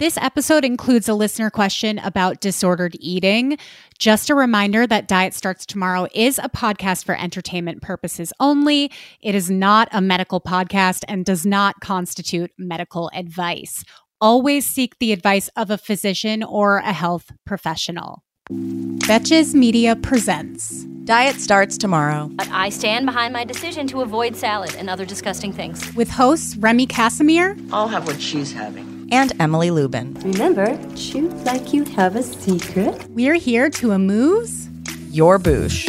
This episode includes a listener question about disordered eating. Just a reminder that Diet Starts Tomorrow is a podcast for entertainment purposes only. It is not a medical podcast and does not constitute medical advice. Always seek the advice of a physician or a health professional. Betches Media presents Diet Starts Tomorrow. But I stand behind my decision to avoid salad and other disgusting things. with hosts Remy Casimir I'll have what she's having. And Emily Lubin. Remember, choose like you have a secret. We're here to amuse. Your Boosh.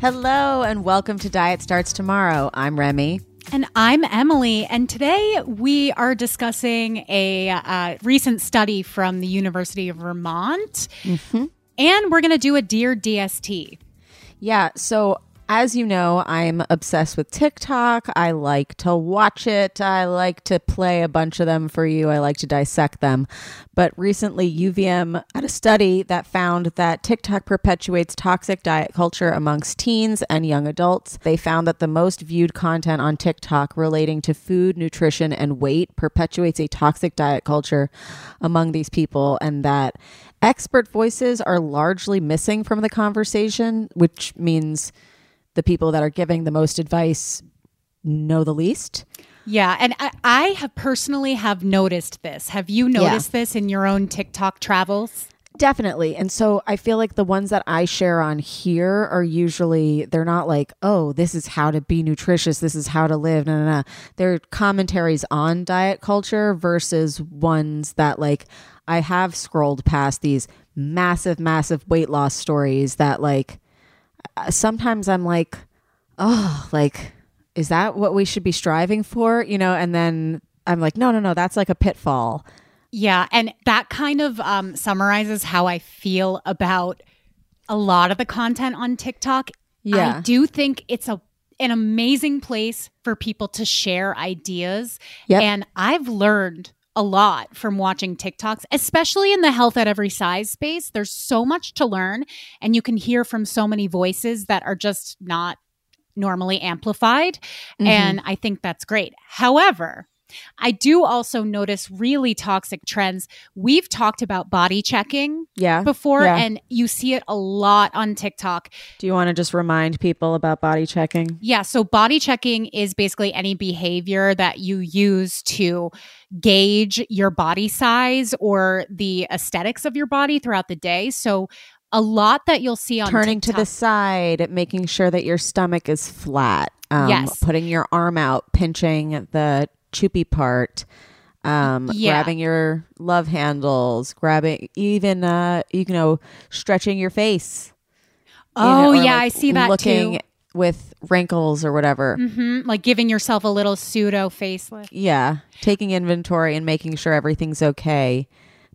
Hello and welcome to Diet Starts Tomorrow. I'm Remy. And I'm Emily. And today we are discussing a uh, recent study from the University of Vermont. And we're going to do a Dear DST. Yeah, so as you know, I'm obsessed with TikTok. I like to watch it. I like to play a bunch of them for you. I like to dissect them. But recently, UVM had a study that found that TikTok perpetuates toxic diet culture amongst teens and young adults. They found that the most viewed content on TikTok relating to food, nutrition, and weight perpetuates a toxic diet culture among these people, and that expert voices are largely missing from the conversation, which means the people that are giving the most advice know the least. Yeah. And I, I have personally have noticed this. Have you noticed this in your own TikTok travels? Definitely. And so I feel like the ones that I share on here are usually, they're not like, oh, this is how to be nutritious. This is how to live. No, no, no. They're commentaries on diet culture versus ones that, like, I have scrolled past these massive, massive weight loss stories that, like, sometimes I'm like, oh, like, is that what we should be striving for? You know, and then I'm like, no, no, no, that's like a pitfall. Yeah. And that kind of um, summarizes how I feel about a lot of the content on TikTok. Yeah. I do think it's a an amazing place for people to share ideas. Yep. And I've learned a lot from watching TikToks, especially in the health at every size space. There's so much to learn, and you can hear from so many voices that are just not normally amplified. Mm-hmm. And I think that's great. However, I do also notice really toxic trends. We've talked about body checking Yeah. before, Yeah. and you see it a lot on TikTok. Do you want to just remind people about body checking? Yeah, so body checking is basically any behavior that you use to gauge your body size or the aesthetics of your body throughout the day. So a lot that you'll see on Turning to the side, making sure that your stomach is flat. Um, Yes. Putting your arm out, pinching the choopy part. Um, Yeah. grabbing your love handles, grabbing even uh, you know, stretching your face. you Oh know, yeah, like, I see that looking too. with wrinkles or whatever. hmm Like giving yourself a little pseudo facelift. Yeah, taking inventory and making sure everything's okay.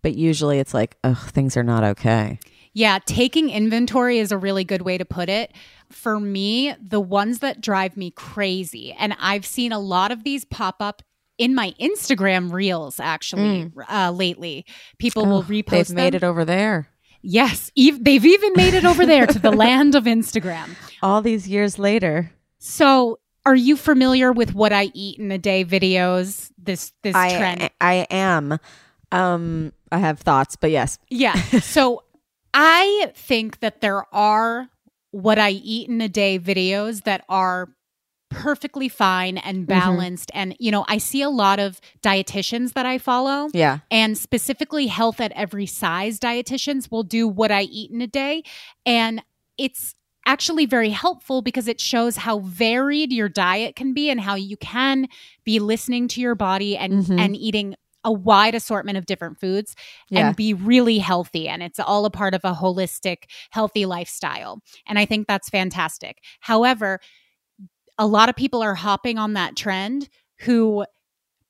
But usually it's like, oh, things are not okay. Yeah, taking inventory is a really good way to put it. For me, the ones that drive me crazy, and I've seen a lot of these pop up in my Instagram reels actually uh, lately. People will Oh, repost They've them. made it over there. Yes, ev- they've even made it over there to the land of Instagram. All these years later. So, are you familiar with what I eat in a day videos? This this I trend. I am. Um, I have thoughts, but yes. Yeah. So I think that there are what I eat in a day videos that are perfectly fine Mm-hmm. and balanced. And, you know, I see a lot of dietitians that I follow. Yeah. And specifically, health at every size dietitians will do what I eat in a day. And it's actually very helpful because it shows how varied your diet can be and how you can be listening to your body and, Mhm. and eating a wide assortment of different foods Yeah. and be really healthy. And it's all a part of a holistic, healthy lifestyle. And I think that's fantastic. However, a lot of people are hopping on that trend who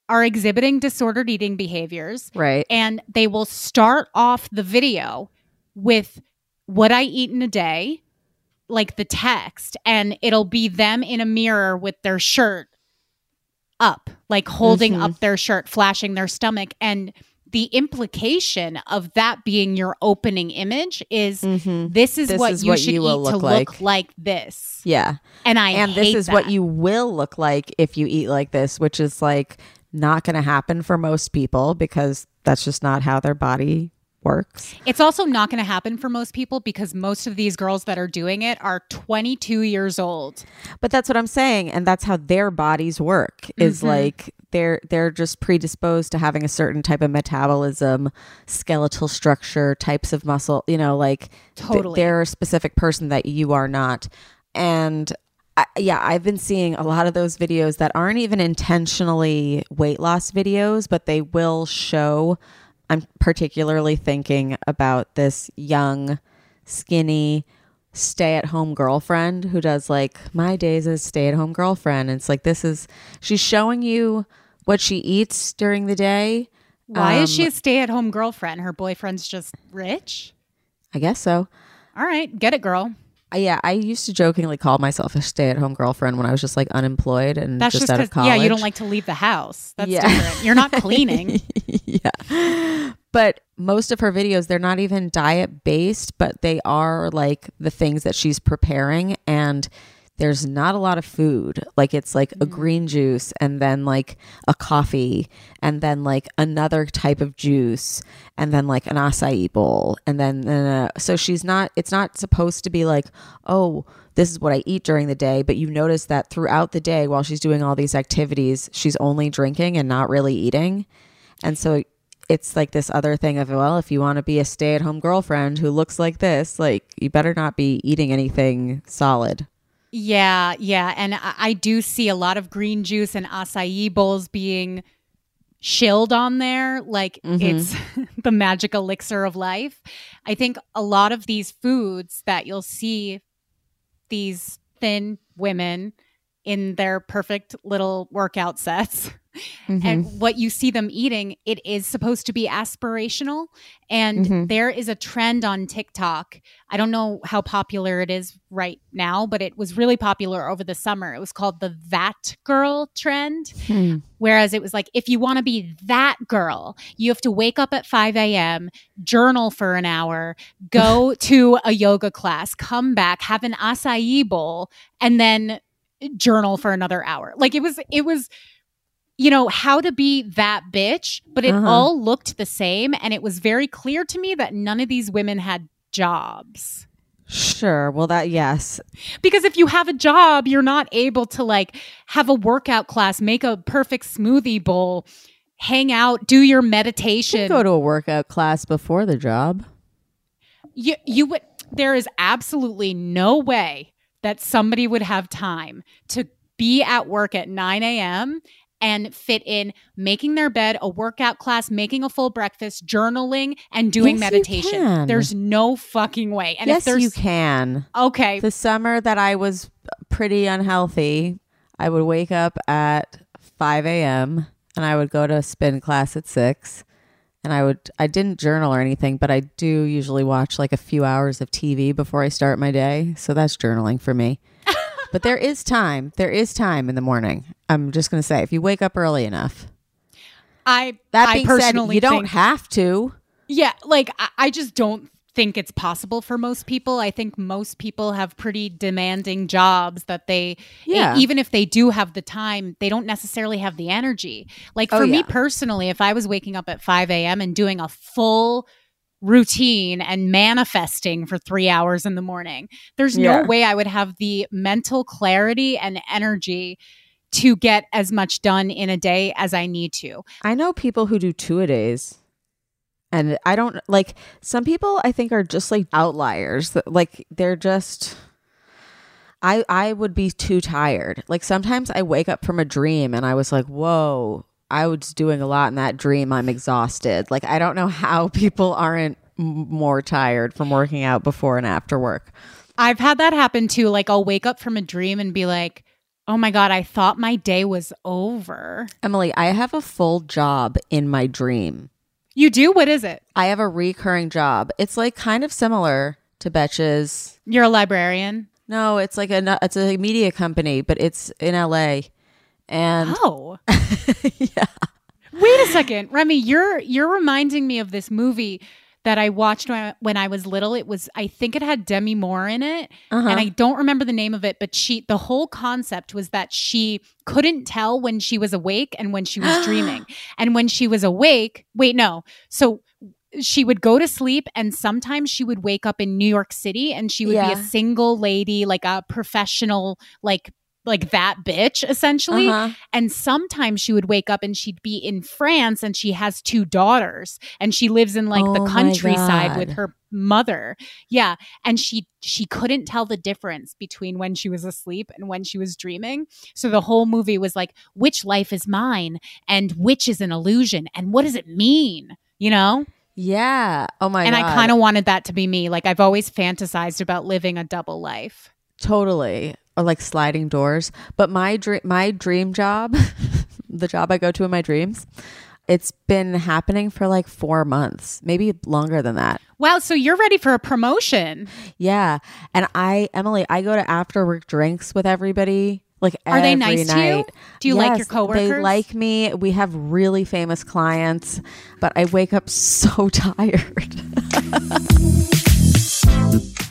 are exhibiting disordered eating behaviors Right. and they will start off the video with what I eat in a day, like the text, and it'll be them in a mirror with their shirt up, like holding Mhm. up their shirt, flashing their stomach. And the implication of that being your opening image is Mhm. this is This what is you what should you eat will to look look like. like this. Yeah. And I and this is what you will look like if you eat like this, which is like not going to happen for most people because that's just not how their body works. It's also not going to happen for most people because most of these girls that are doing it are 22 years old. But that's what I'm saying and that's how their bodies work is Mhm. like they're they're just predisposed to having a certain type of metabolism, skeletal structure, types of muscle, you know, like th- Totally. they're a specific person that you are not. And I, yeah, I've been seeing a lot of those videos that aren't even intentionally weight loss videos, but they will show. I'm particularly thinking about this young, skinny, stay at home girlfriend who does like my days as stay at home girlfriend. And it's like, this is, she's showing you what she eats during the day. Why is she Um, a stay at home girlfriend? Her boyfriend's just rich? I guess so. All right, get it, girl. Yeah, I used to jokingly call myself a stay-at-home girlfriend when I was just like unemployed and That's just, just out of college. yeah, you don't like to leave the house. That's Yeah. different. You're not cleaning. yeah. But most of her videos, they're not even diet based, but they are like the things that she's preparing. And there's not a lot of food. Like it's like a green juice and then like a coffee and then like another type of juice and then like an acai bowl. And then, uh, so she's not, it's not supposed to be like, oh, this is what I eat during the day. But you notice that throughout the day, while she's doing all these activities, she's only drinking and not really eating. And so it's like this other thing of, well, if you want to be a stay at home girlfriend who looks like this, like you better not be eating anything solid. Yeah, yeah. And I, I do see a lot of green juice and acai bowls being shilled on there like Mhm. it's the magic elixir of life. I think a lot of these foods that you'll see these thin women in their perfect little workout sets Mm-hmm. and what you see them eating it is supposed to be aspirational and Mhm. there is a trend on TikTok I don't know how popular it is right now but it was really popular over the summer it was called the that girl trend Hmm. Whereas it was like, if you want to be that girl, you have to wake up at 5 a.m., journal for an hour, go to a yoga class, come back, have an acai bowl, and then journal for another hour. Like it was, it was, you know, how to be that bitch, but it Uh-huh. all looked the same. And it was very clear to me that none of these women had jobs. Sure. Well, that, yes. Because if you have a job, you're not able to like have a workout class, make a perfect smoothie bowl, hang out, do your meditation. can go to a workout class before the job. you you would there is absolutely no way that somebody would have time to be at work at 9 a.m. and fit in making their bed, a workout class, making a full breakfast, journaling, and doing Yes, meditation. There's no fucking way. And yes, if you can. okay, The summer that I was pretty unhealthy, I would wake up at 5 a.m. and I would go to a spin class at 6. And I would, I didn't journal or anything, but I do usually watch like a few hours of TV before I start my day. So that's journaling for me. But there is time. There is time in the morning. I'm just going to say, if you wake up early enough. I That I being said, personally you don't think- have to. Yeah, like I, I just don't think it's possible for most people. I think most people have pretty demanding jobs that they, Yeah. even if they do have the time, they don't necessarily have the energy. Like Oh, for me personally, if I was waking up at 5 a.m. and doing a full routine and manifesting for three hours in the morning, there's Yeah. no way I would have the mental clarity and energy to get as much done in a day as I need to. I know people who do two a days. And I don't like some people I think are just like outliers. Like they're just I I would be too tired. Like sometimes I wake up from a dream and I was like, "Whoa, I was doing a lot in that dream. I'm exhausted." Like I don't know how people aren't m- more tired from working out before and after work. I've had that happen too. Like I'll wake up from a dream and be like, Oh my God, I thought my day was over. Emily, I have a full job in my dream. You do? What is it? I have a recurring job. It's like kind of similar to Betches. You're a librarian. No, it's like a it's a media company, but it's in LA. And Oh. yeah. Wait a second, Remy. You're you're reminding me of this movie that I watched when I, when I was little. It was I think it had Demi Moore in it, Uh-huh. and I don't remember the name of it. But she, the whole concept was that she couldn't tell when she was awake and when she was dreaming, and when she was awake. Wait, no. So she would go to sleep and sometimes she would wake up in New York City and she would be a single lady like a professional like like that bitch essentially Uh-huh. and sometimes she would wake up and she'd be in France and she has two daughters and she lives in like Oh the countryside with her mother. Yeah, and she she couldn't tell the difference between when she was asleep and when she was dreaming. So the whole movie was like which life is mine and which is an illusion and what does it mean? You know? Yeah. Oh my god. and god. I kind of wanted that to be me. Like I've always fantasized about living a double life. totally or like sliding doors. But my dream my dream job, the job I go to in my dreams, it's been happening for like 4 months, maybe longer than that. Wow, so you're ready for a promotion. Yeah. And I Emily, I go to after work drinks with everybody. Like Are they nice to you? Do you like your coworkers? They like me. We have really famous clients, but I wake up so tired.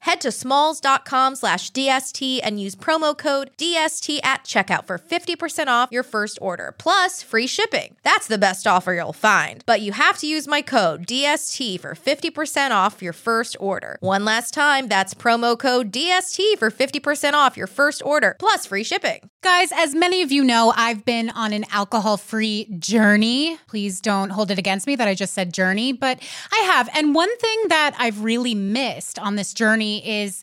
Head to smalls.com slash DST and use promo code DST at checkout for 50% off your first order, plus free shipping. That's the best offer you'll find. But you have to use my code DST for 50% off your first order. One last time, that's promo code DST for 50% off your first order, plus free shipping. Guys, as many of you know, I've been on an alcohol free journey. Please don't hold it against me that I just said journey, but I have. And one thing that I've really missed on this journey is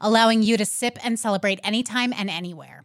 allowing you to sip and celebrate anytime and anywhere.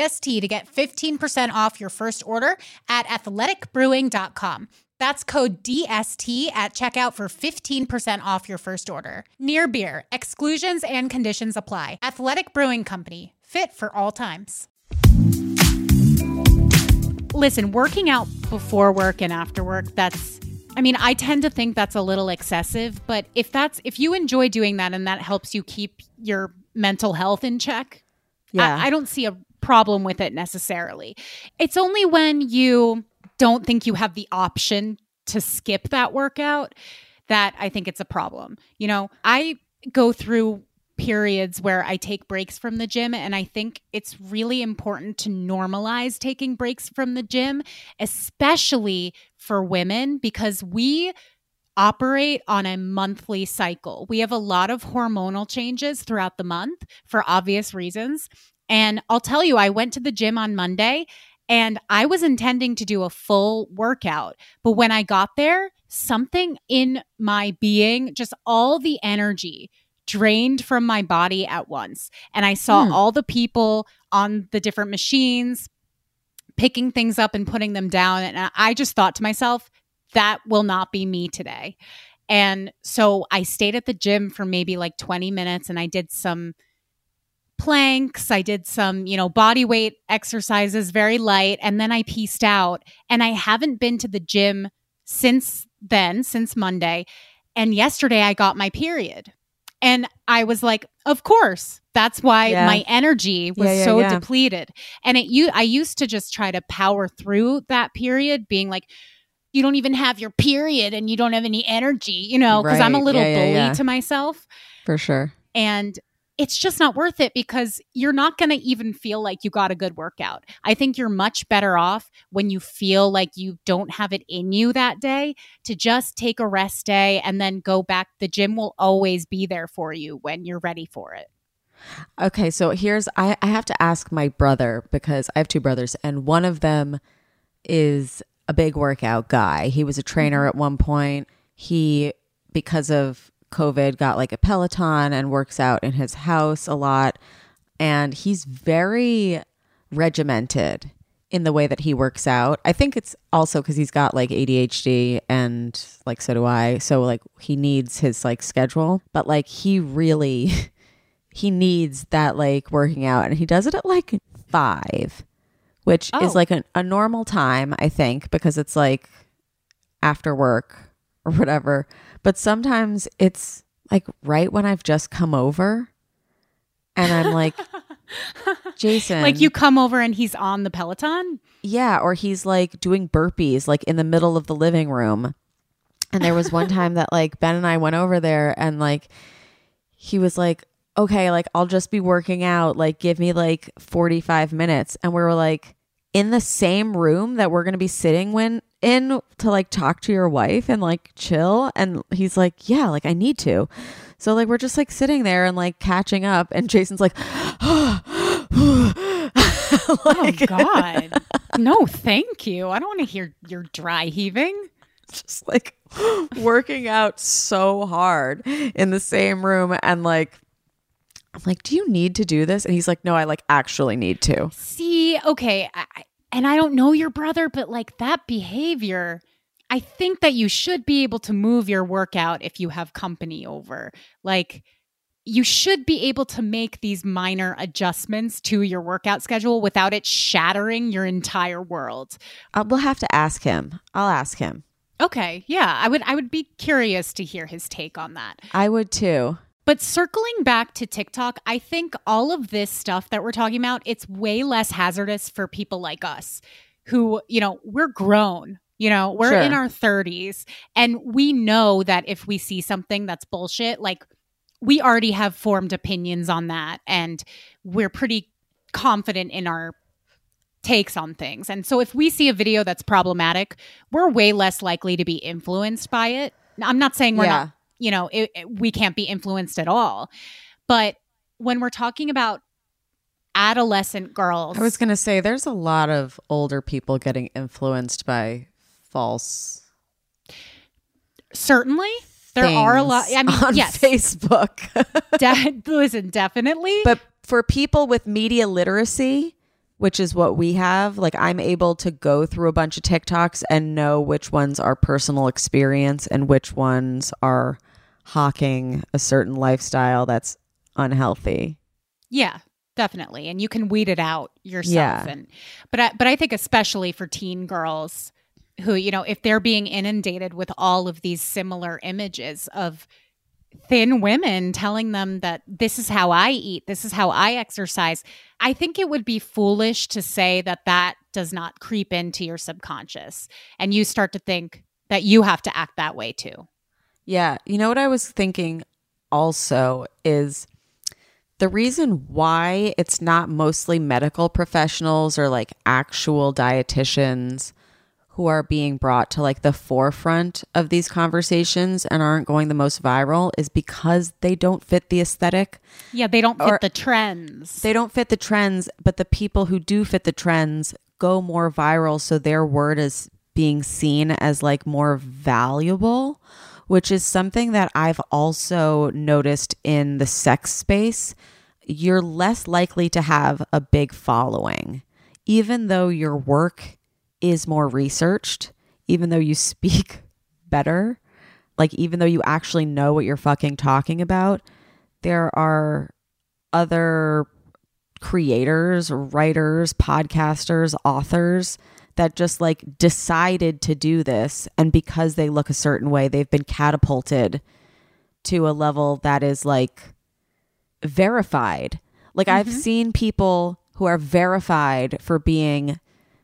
DST to get 15% off your first order at athleticbrewing.com. That's code DST at checkout for 15% off your first order. Near Beer, exclusions and conditions apply. Athletic Brewing Company, fit for all times. Listen, working out before work and after work, that's I mean, I tend to think that's a little excessive, but if that's if you enjoy doing that and that helps you keep your mental health in check, Yeah. I, I don't see a problem with it necessarily. It's only when you don't think you have the option to skip that workout that I think it's a problem. You know, I go through periods where I take breaks from the gym. And I think it's really important to normalize taking breaks from the gym, especially for women, because we operate on a monthly cycle. We have a lot of hormonal changes throughout the month for obvious reasons. And I'll tell you, I went to the gym on Monday and I was intending to do a full workout. But when I got there, something in my being, just all the energy drained from my body at once. And I saw hmm. all the people on the different machines picking things up and putting them down. And I just thought to myself, that will not be me today. And so I stayed at the gym for maybe like 20 minutes and I did some planks. I did some, you know, body weight exercises, very light. And then I pieced out. And I haven't been to the gym since then, since Monday. And yesterday I got my period. And I was like, of course. That's why yeah. my energy was yeah, yeah, so depleted. And it you I used to just try to power through that period being like you don't even have your period and you don't have any energy, you know, because right. I'm a little bully to myself. For sure. And it's just not worth it because you're not going to even feel like you got a good workout. I think you're much better off when you feel like you don't have it in you that day to just take a rest day and then go back. The gym will always be there for you when you're ready for it. Okay, so here's I, I have to ask my brother because I have two brothers, and one of them is a big workout guy. He was a trainer mm-hmm. at one point. He, because of COVID got like a Peloton and works out in his house a lot. And he's very regimented in the way that he works out. I think it's also because he's got like ADHD and like so do I. So like he needs his like schedule, but like he really he needs that like working out and he does it at like five, which oh. is like a, a normal time, I think, because it's like after work or whatever. But sometimes it's like right when I've just come over and I'm like, Jason. Like you come over and he's on the Peloton? Yeah. Or he's like doing burpees like in the middle of the living room. And there was one time that like Ben and I went over there and like he was like, okay, like I'll just be working out. Like give me like 45 minutes. And we were like, in the same room that we're going to be sitting when in to like talk to your wife and like chill and he's like yeah like i need to so like we're just like sitting there and like catching up and jason's like, oh, like oh god no thank you i don't want to hear your dry heaving just like working out so hard in the same room and like I'm like, do you need to do this? And he's like, no, I like actually need to. See, okay. I, and I don't know your brother, but like that behavior, I think that you should be able to move your workout if you have company over. Like, you should be able to make these minor adjustments to your workout schedule without it shattering your entire world. Uh, we'll have to ask him. I'll ask him. Okay, yeah, I would. I would be curious to hear his take on that. I would too. But circling back to TikTok, I think all of this stuff that we're talking about, it's way less hazardous for people like us who, you know, we're grown. You know, we're sure. in our 30s and we know that if we see something that's bullshit, like we already have formed opinions on that and we're pretty confident in our takes on things. And so if we see a video that's problematic, we're way less likely to be influenced by it. I'm not saying we're yeah. not you know, it, it, we can't be influenced at all. But when we're talking about adolescent girls, I was going to say there's a lot of older people getting influenced by false. Certainly. There are a lot. I mean, on yes. Facebook. De- listen, definitely. But for people with media literacy, which is what we have. Like I'm able to go through a bunch of TikToks and know which ones are personal experience and which ones are hawking a certain lifestyle that's unhealthy. Yeah, definitely. And you can weed it out yourself. Yeah. And but I, but I think especially for teen girls who you know if they're being inundated with all of these similar images of thin women telling them that this is how I eat, this is how I exercise. I think it would be foolish to say that that does not creep into your subconscious and you start to think that you have to act that way too. Yeah. You know what I was thinking also is the reason why it's not mostly medical professionals or like actual dietitians who are being brought to like the forefront of these conversations and aren't going the most viral is because they don't fit the aesthetic. Yeah, they don't fit the trends. They don't fit the trends, but the people who do fit the trends go more viral so their word is being seen as like more valuable, which is something that I've also noticed in the sex space. You're less likely to have a big following, even though your work is more researched, even though you speak better, like even though you actually know what you're fucking talking about. There are other creators, writers, podcasters, authors that just like decided to do this. And because they look a certain way, they've been catapulted to a level that is like verified. Like I've mm-hmm. seen people who are verified for being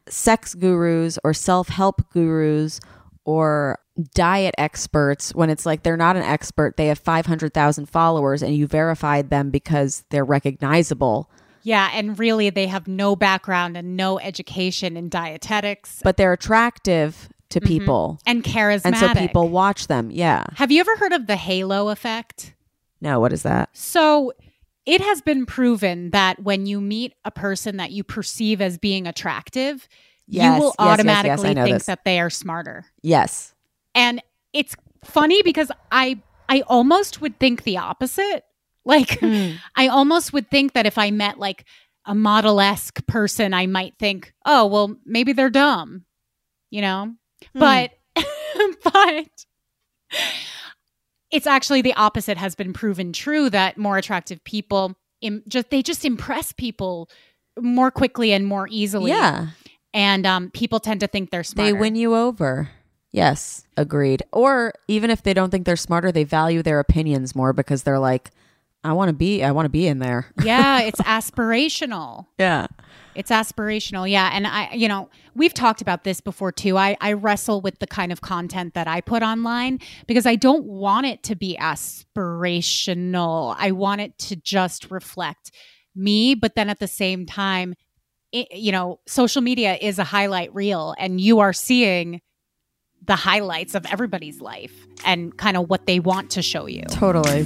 sex gurus or self help gurus or diet experts when it's like they're not an expert. They have 500,000 followers and you verified them because they're recognizable, yeah, and really they have no background and no education in dietetics but they're attractive to mm-hmm. people. and charismatic. And so people watch them. Yeah. Have you ever heard of the halo effect? No, what is that? So it has been proven that when you meet a person that you perceive as being attractive, Yes, you will yes, yes, automatically know think this. that they are smarter. Yes. And it's funny because I I almost would think the opposite. Like Hmm. I almost would think that if I met like a model esque person, I might think, oh, well, maybe they're dumb, you know? Hmm. But, but it's actually the opposite has been proven true that more attractive people Im- just they just impress people more quickly and more easily. Yeah. And um, people tend to think they're smarter. They win you over. Yes, agreed. Or even if they don't think they're smarter, they value their opinions more because they're like, I want to be, I want to be in there. yeah, it's aspirational. Yeah. It's aspirational. Yeah. And I, you know, we've talked about this before too. I, I wrestle with the kind of content that I put online because I don't want it to be aspirational. I want it to just reflect me. But then at the same time, it, you know, social media is a highlight reel and you are seeing the highlights of everybody's life and kind of what they want to show you. Totally.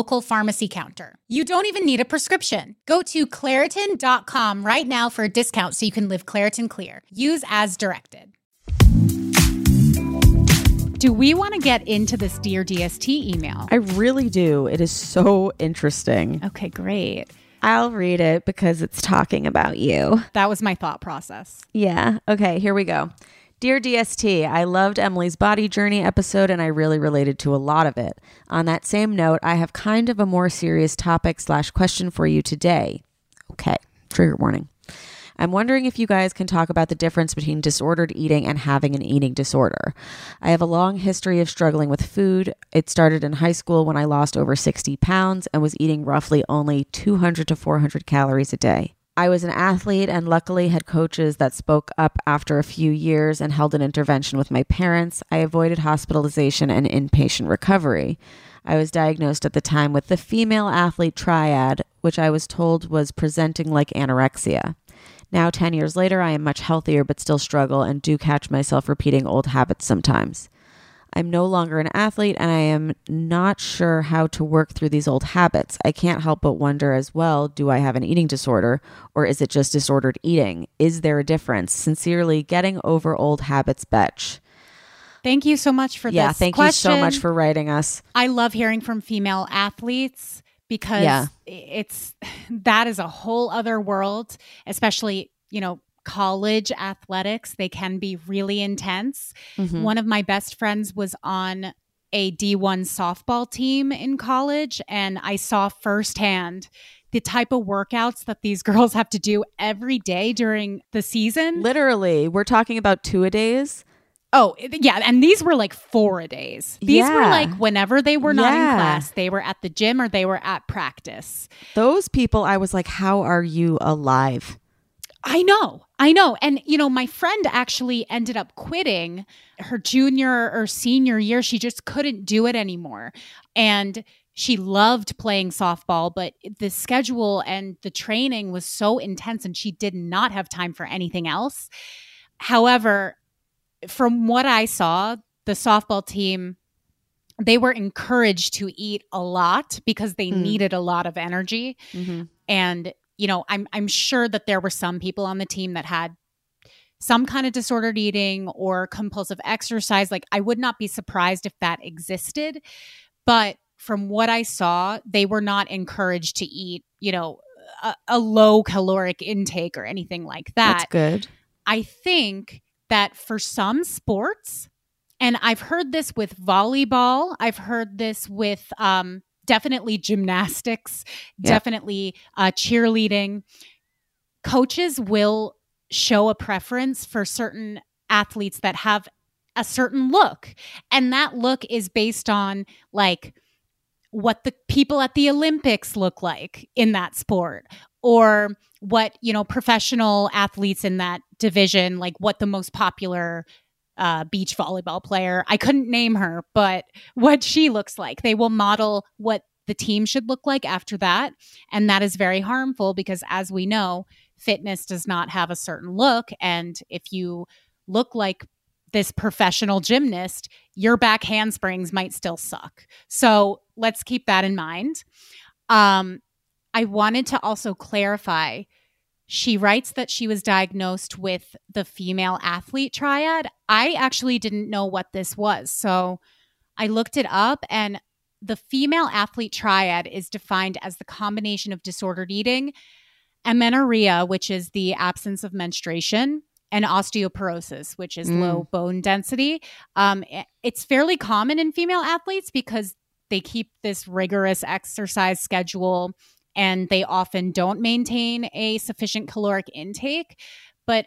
local pharmacy counter. You don't even need a prescription. Go to Claritin.com right now for a discount so you can live Claritin Clear. Use as directed. Do we want to get into this Dear DST email? I really do. It is so interesting. Okay, great. I'll read it because it's talking about you. That was my thought process. Yeah. Okay, here we go. Dear DST, I loved Emily's body journey episode and I really related to a lot of it. On that same note, I have kind of a more serious topic slash question for you today. Okay, trigger warning. I'm wondering if you guys can talk about the difference between disordered eating and having an eating disorder. I have a long history of struggling with food. It started in high school when I lost over 60 pounds and was eating roughly only 200 to 400 calories a day. I was an athlete and luckily had coaches that spoke up after a few years and held an intervention with my parents. I avoided hospitalization and inpatient recovery. I was diagnosed at the time with the female athlete triad, which I was told was presenting like anorexia. Now, 10 years later, I am much healthier but still struggle and do catch myself repeating old habits sometimes. I'm no longer an athlete and I am not sure how to work through these old habits. I can't help but wonder as well do I have an eating disorder or is it just disordered eating? Is there a difference? Sincerely, getting over old habits, Betch. Thank you so much for yeah, this. thank question. you so much for writing us. I love hearing from female athletes because Yeah. it's that is a whole other world, especially, you know, college athletics. They can be really intense. Mhm. One of my best friends was on a D1 softball team in college, and I saw firsthand the type of workouts that these girls have to do every day during the season. Literally, we're talking about two a days. Oh, yeah. And these were like four a days. These were like whenever they were not Yeah. in class, they were at the gym or they were at practice. Those people, I was like, how are you alive? I know. I know. And, you know, my friend actually ended up quitting her junior or senior year. She just couldn't do it anymore. And she loved playing softball, but the schedule and the training was so intense and she did not have time for anything else. However, from what I saw, the softball team they were encouraged to eat a lot because they Mm. needed a lot of energy and you know i'm i'm sure that there were some people on the team that had some kind of disordered eating or compulsive exercise like i would not be surprised if that existed but from what i saw they were not encouraged to eat you know a, a low caloric intake or anything like that. That's good. I think that for some sports, and I've heard this with volleyball, I've heard this with um, definitely gymnastics, Yeah. definitely uh, cheerleading. Coaches will show a preference for certain athletes that have a certain look. And that look is based on like what the people at the Olympics look like in that sport or what, you know, professional athletes in that division, like what the most popular uh, beach volleyball player, I couldn't name her, but what she looks like. They will model what the team should look like after that. And that is very harmful because, as we know, fitness does not have a certain look. And if you look like this professional gymnast, your back handsprings might still suck. So let's keep that in mind. Um, I wanted to also clarify. She writes that she was diagnosed with the female athlete triad. I actually didn't know what this was. So I looked it up and the female athlete triad is defined as the combination of disordered eating, amenorrhea, which is the absence of menstruation, and osteoporosis, which is Mm. low bone density. Um, it's fairly common in female athletes because they keep this rigorous exercise schedule and they often don't maintain a sufficient caloric intake. But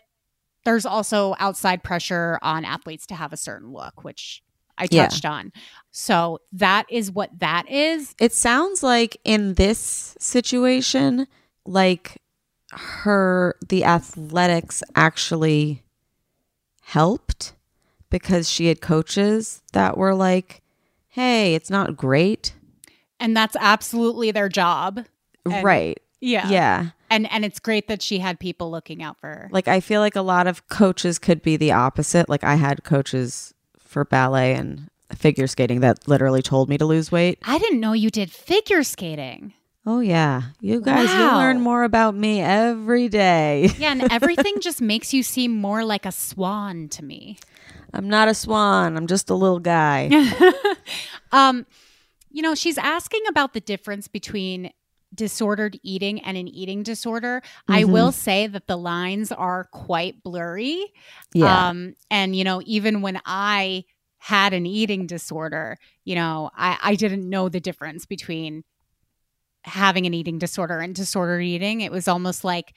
there's also outside pressure on athletes to have a certain look, which I Yeah. touched on. So that is what that is. It sounds like in this situation, like her, the athletics actually helped because she had coaches that were like, hey, it's not great. And that's absolutely their job. And- right. Yeah. Yeah. And and it's great that she had people looking out for her. Like, I feel like a lot of coaches could be the opposite. Like, I had coaches for ballet and figure skating that literally told me to lose weight. I didn't know you did figure skating. Oh, yeah. You guys, you Wow. learn more about me every day. Yeah, and everything just makes you seem more like a swan to me. I'm not a swan. I'm just a little guy. Um, you know, she's asking about the difference between disordered eating and an eating disorder. I Mhm. will say that the lines are quite blurry. Yeah. Um, and you know, even when I had an eating disorder, you know, I, I didn't know the difference between having an eating disorder and disordered eating. It was almost like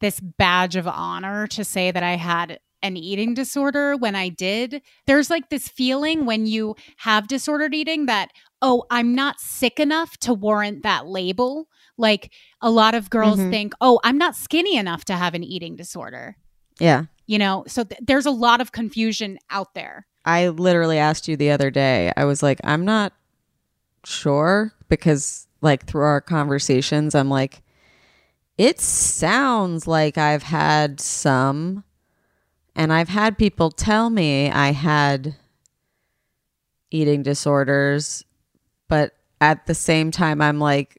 this badge of honor to say that I had an eating disorder when I did. There's like this feeling when you have disordered eating that, oh, I'm not sick enough to warrant that label. Like a lot of girls Mhm. think, oh, I'm not skinny enough to have an eating disorder. yeah. You know, so th- there's a lot of confusion out there. I literally asked you the other day. I was like, I'm not sure because, like, through our conversations, I'm like, it sounds like I've had some, and I've had people tell me I had eating disorders, but at the same time, I'm like,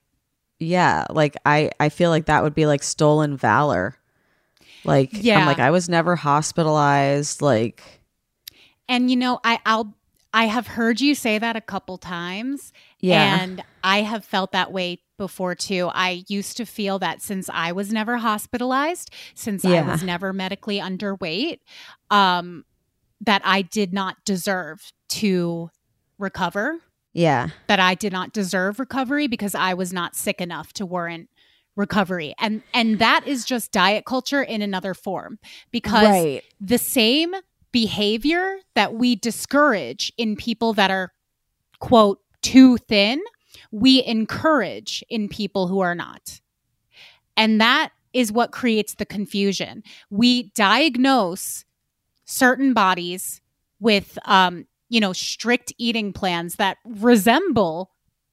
yeah, like, I, I feel like that would be like stolen valor. Like, Yeah. I'm like, I was never hospitalized. Like, And you know, I I'll I have heard you say that a couple times. yeah. And I have felt that way before too. I used to feel that since I was never hospitalized, since I was never medically underweight, um, that I did not deserve to recover, yeah. that I did not deserve recovery because I was not sick enough to warrant recovery. And and that is just diet culture in another form because right. the same behavior that we discourage in people that are quote too thin we encourage in people who are not and that is what creates the confusion we diagnose certain bodies with um you know strict eating plans that resemble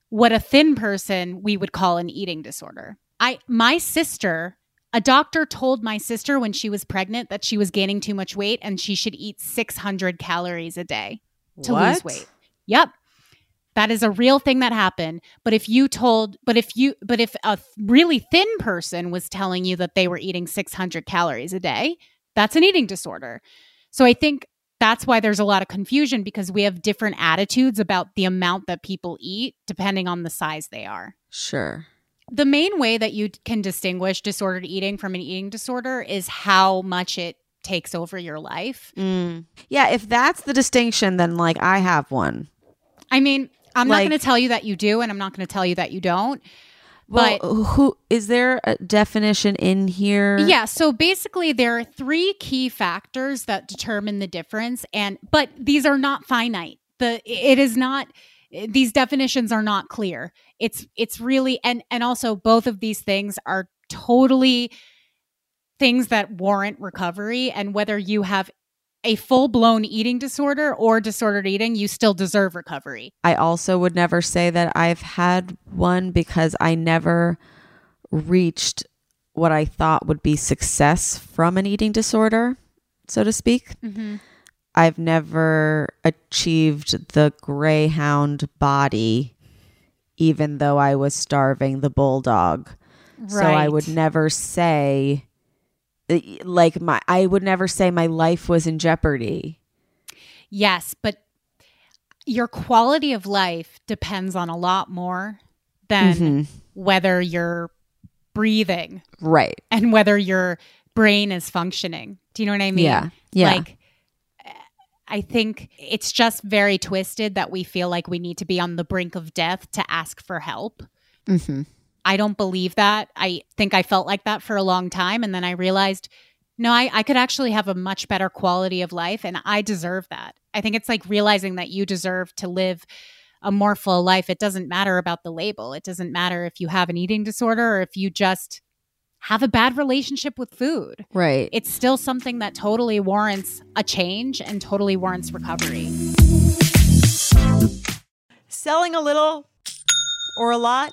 what a thin person we would call an eating disorder i my sister a doctor told my sister when she was pregnant that she was gaining too much weight and she should eat 600 calories a day to lose What? weight. Yep. That is a real thing that happened. But if you told, but if you, but if a really thin person was telling you that they were eating 600 calories a day, that's an eating disorder. So I think that's why there's a lot of confusion because we have different attitudes about the amount that people eat depending on the size they are. Sure. The main way that you can distinguish disordered eating from an eating disorder is how much it takes over your life. Mm. Yeah, if that's the distinction, then like I have one. I mean, I'm Like- not going to tell you that you do, and I'm not going to tell you that you don't. Well, But who is there a definition in here? yeah, so basically, there are three key factors that determine the difference, and but these are not finite. The it is not. These definitions are not clear. It's it's really and and also both of these things are totally things that warrant recovery, and whether you have a full blown eating disorder or disordered eating, you still deserve recovery. I also would never say that I've had one because I never reached what I thought would be success from an eating disorder, so to speak. Mm-hmm. I've never achieved the greyhound body, even though I was starving the bulldog. So I would never say, like, my, I would never say my life was in jeopardy. Yes, but your quality of life depends on a lot more than Mhm. whether you're breathing Right. and whether your brain is functioning. Do you know what I mean? Yeah. Yeah. Like, I think it's just very twisted that we feel like we need to be on the brink of death to ask for help. hmm I don't believe that. I think I felt like that for a long time. And then I realized, no, I, I could actually have a much better quality of life and I deserve that. I think it's like realizing that you deserve to live a more full life. It doesn't matter about the label. It doesn't matter if you have an eating disorder or if you just have a bad relationship with food. Right. It's still something that totally warrants a change and totally warrants recovery. Selling a little or a lot?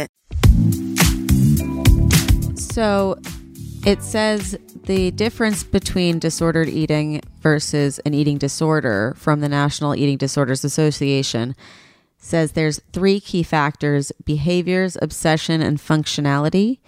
So it says the difference between disordered eating versus an eating disorder from the National Eating Disorders Association says there's three key factors behaviors, obsession, and functionality.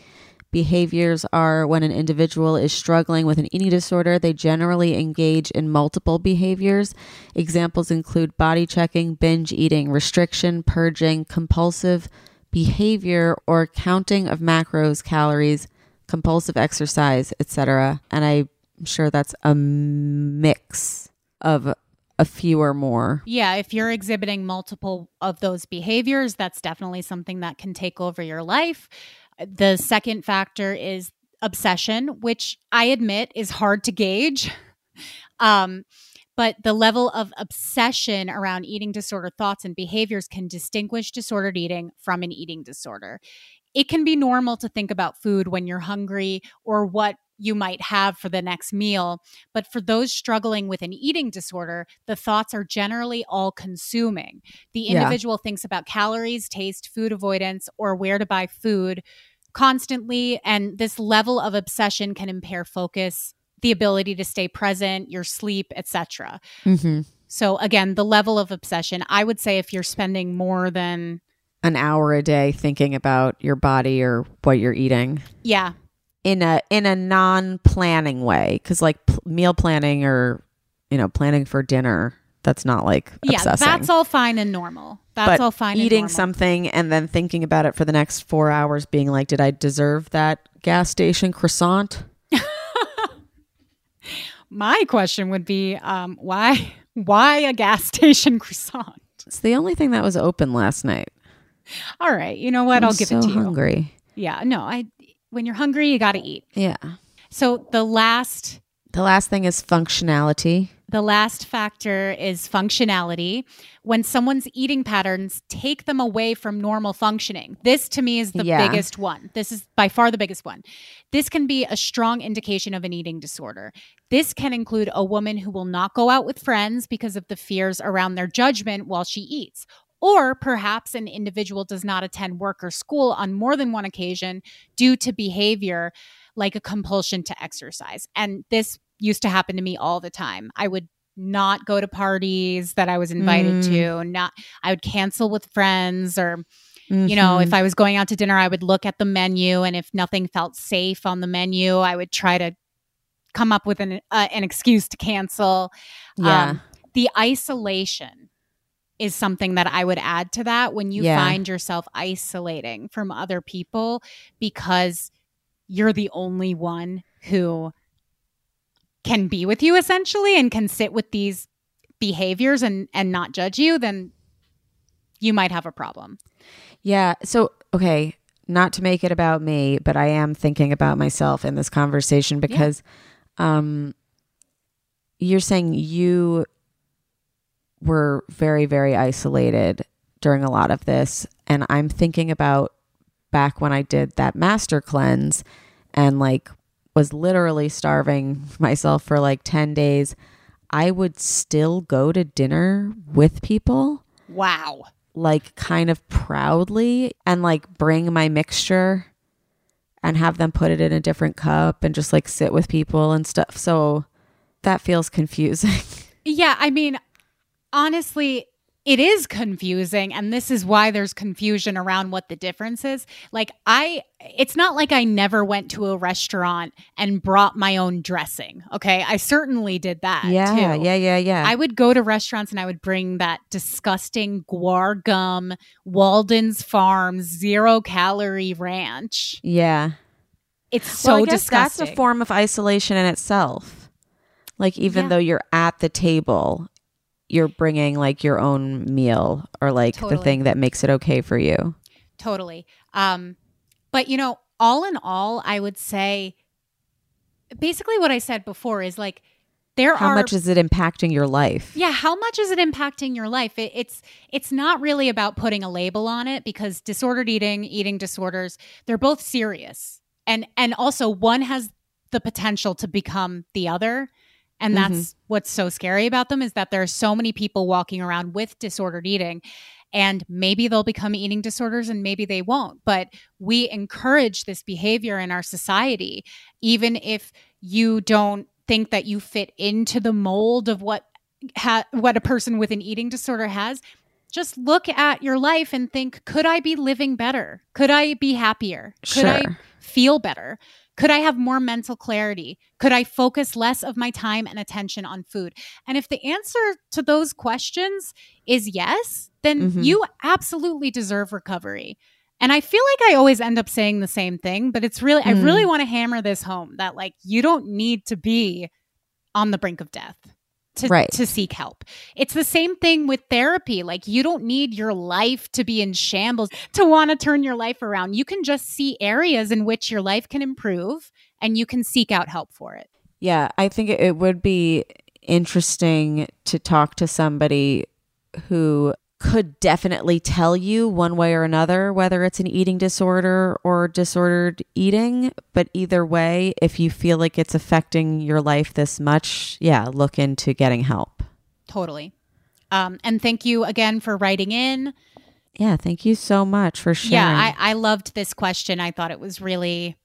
Behaviors are when an individual is struggling with an eating disorder, they generally engage in multiple behaviors. Examples include body checking, binge eating, restriction, purging, compulsive behavior, or counting of macros, calories, compulsive exercise, etc. And I'm sure that's a mix of a few or more. Yeah, if you're exhibiting multiple of those behaviors, that's definitely something that can take over your life. The second factor is obsession, which I admit is hard to gauge. Um, but the level of obsession around eating disorder thoughts and behaviors can distinguish disordered eating from an eating disorder. It can be normal to think about food when you're hungry or what you might have for the next meal. But for those struggling with an eating disorder, the thoughts are generally all consuming. The Yeah. individual thinks about calories, taste, food avoidance, or where to buy food constantly. And this level of obsession can impair focus, the ability to stay present, your sleep, etc. Mm-hmm. So again, the level of obsession, I would say if you're spending more than An hour a day thinking about your body or what you're eating yeah, in a in a non-planning way because like p- meal planning or you know planning for dinner that's not like yeah, obsessing. that's all fine and normal. That's but all fine. and normal. eating something and then thinking about it for the next four hours being like did i deserve that gas station croissant My question would be, um, why why a gas station croissant? it's the only thing that was open last night All right, you know what? I'm I'll give so it to you. hungry Yeah, no, I when you're hungry, you got to eat. yeah So the last the last thing is functionality The last factor is functionality. When someone's eating patterns take them away from normal functioning. This to me is the Yeah. biggest one. This is by far the biggest one. This can be a strong indication of an eating disorder. This can include a woman who will not go out with friends because of the fears around their judgment while she eats. Or perhaps an individual does not attend work or school on more than one occasion due to behavior like a compulsion to exercise. And this used to happen to me all the time. I would not go to parties that I was invited Mm. to, not I would cancel with friends or you know, if I was going out to dinner, I would look at the menu and if nothing felt safe on the menu, I would try to come up with an uh, an excuse to cancel. Um, Yeah. the isolation is something that I would add to that when you Yeah. find yourself isolating from other people because you're the only one who can be with you essentially and can sit with these behaviors and and not judge you then you might have a problem. Yeah. So, okay, not to make it about me, but I am thinking about myself in this conversation because um you're saying you were very very isolated during a lot of this and I'm thinking about back when I did that master cleanse and like was literally starving myself for like 10 days. I would still go to dinner with people Wow. like kind of proudly and like bring my mixture and have them put it in a different cup and just like sit with people and stuff. So that feels confusing. Yeah, I mean, honestly, it is confusing. And this is why there's confusion around what the difference is. Like, I, it's not like I never went to a restaurant and brought my own dressing. Okay. I certainly did that. yeah, too. yeah, yeah, yeah. I would go to restaurants and I would bring that disgusting guar gum, Walden's Farm zero calorie ranch. yeah. It's so well, disgusting. that's a form of isolation in itself. Like even Yeah. though you're at the table, you're bringing like your own meal or like the thing that makes it okay for you. Totally. Um, but you know, all in all, I would say basically what I said before is like there are How are much is it impacting your life? yeah, how much is it impacting your life? It, it's it's not really about putting a label on it because disordered eating, eating disorders, they're both serious. And and also one has the potential to become the other. And mm-hmm. that's what's so scary about them is that there are so many people walking around with disordered eating and maybe they'll become eating disorders and maybe they won't. But we encourage this behavior in our society, even if you don't think that you fit into the mold of what ha- what a person with an eating disorder has. Just look at your life and think, could I be living better? Could I be happier? Could I feel better? Could I have more mental clarity? Could I focus less of my time and attention on food? And if the answer to those questions is yes, then Mhm. you absolutely deserve recovery. And I feel like I always end up saying the same thing, but it's really, I Mm. really want to hammer this home that like you don't need to be on the brink of death to, Right. to seek help. It's the same thing with therapy. Like you don't need your life to be in shambles to want to turn your life around. You can just see areas in which your life can improve and you can seek out help for it. Yeah, I think it- it would be interesting to talk to somebody who could definitely tell you one way or another whether it's an eating disorder or disordered eating. But either way, if you feel like it's affecting your life this much, yeah, look into getting help. Totally. Um, and thank you again for writing in. Yeah, thank you so much for sharing. Yeah, I, I loved this question. I thought it was really,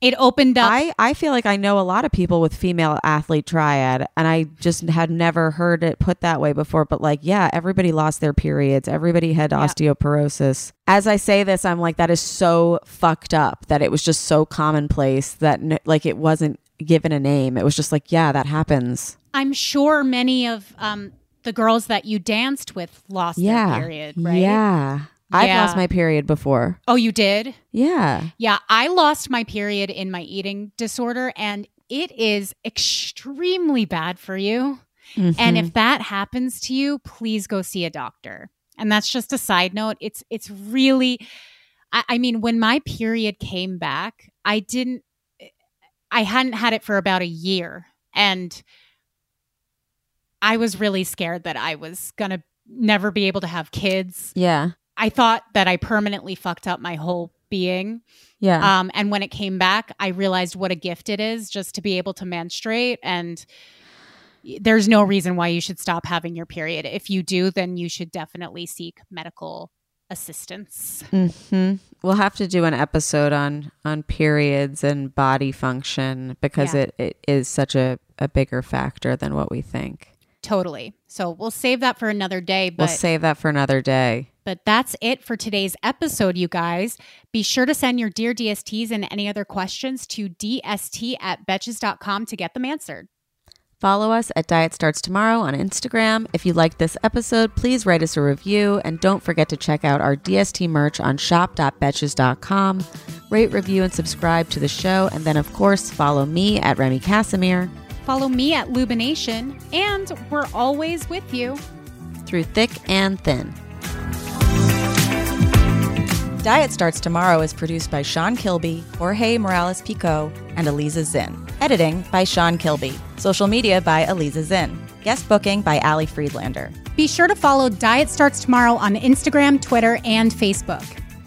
it opened up. I, I feel like I know a lot of people with female athlete triad, and I just had never heard it put that way before. But like, yeah, everybody lost their periods. Everybody had Yeah. osteoporosis. As I say this, I'm like, that is so fucked up that it was just so commonplace that n- like it wasn't given a name. It was just like, yeah, that happens. I'm sure many of um, the girls that you danced with lost yeah, their period, right? Yeah, I've Yeah. lost my period before. Oh, you did? Yeah, Yeah, I lost my period in my eating disorder, and it is extremely bad for you. And Mm-hmm. if that happens to you, please go see a doctor. And that's just a side note. It's it's really I, I mean, when my period came back, I didn't I hadn't had it for about a year. And I was really scared that I was going to never be able to have kids. Yeah. I thought that I permanently fucked up my whole being. Yeah. Um, and when it came back, I realized what a gift it is just to be able to menstruate. And there's no reason why you should stop having your period. If you do, then you should definitely seek medical assistance. hmm We'll have to do an episode on on periods and body function because Yeah. it, it is such a, a bigger factor than what we think. Totally. So we'll save that for another day. But we'll save that for another day. But that's it for today's episode, you guys. Be sure to send your Dear DSTs and any other questions to dst at betches.com to get them answered. Follow us at Diet Starts Tomorrow on Instagram. If you liked this episode, please write us a review and don't forget to check out our DST merch on shop.betches.com. Rate, review, and subscribe to the show. And then, of course, follow me at Remy Casimir Follow me at Lubination, and we're always with you. through thick and thin. Diet Starts Tomorrow is produced by Sean Kilby, Jorge Morales Pico, and Eliza Zinn. Editing by Sean Kilby. Social media by Eliza Zinn. Guest booking by Ali Friedlander. Be sure to follow Diet Starts Tomorrow on Instagram, Twitter, and Facebook.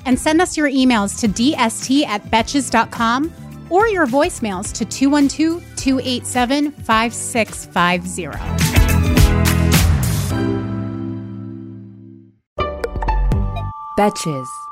And send us your emails to dst at betches.com or your voicemails to 212 287 5650. Betches.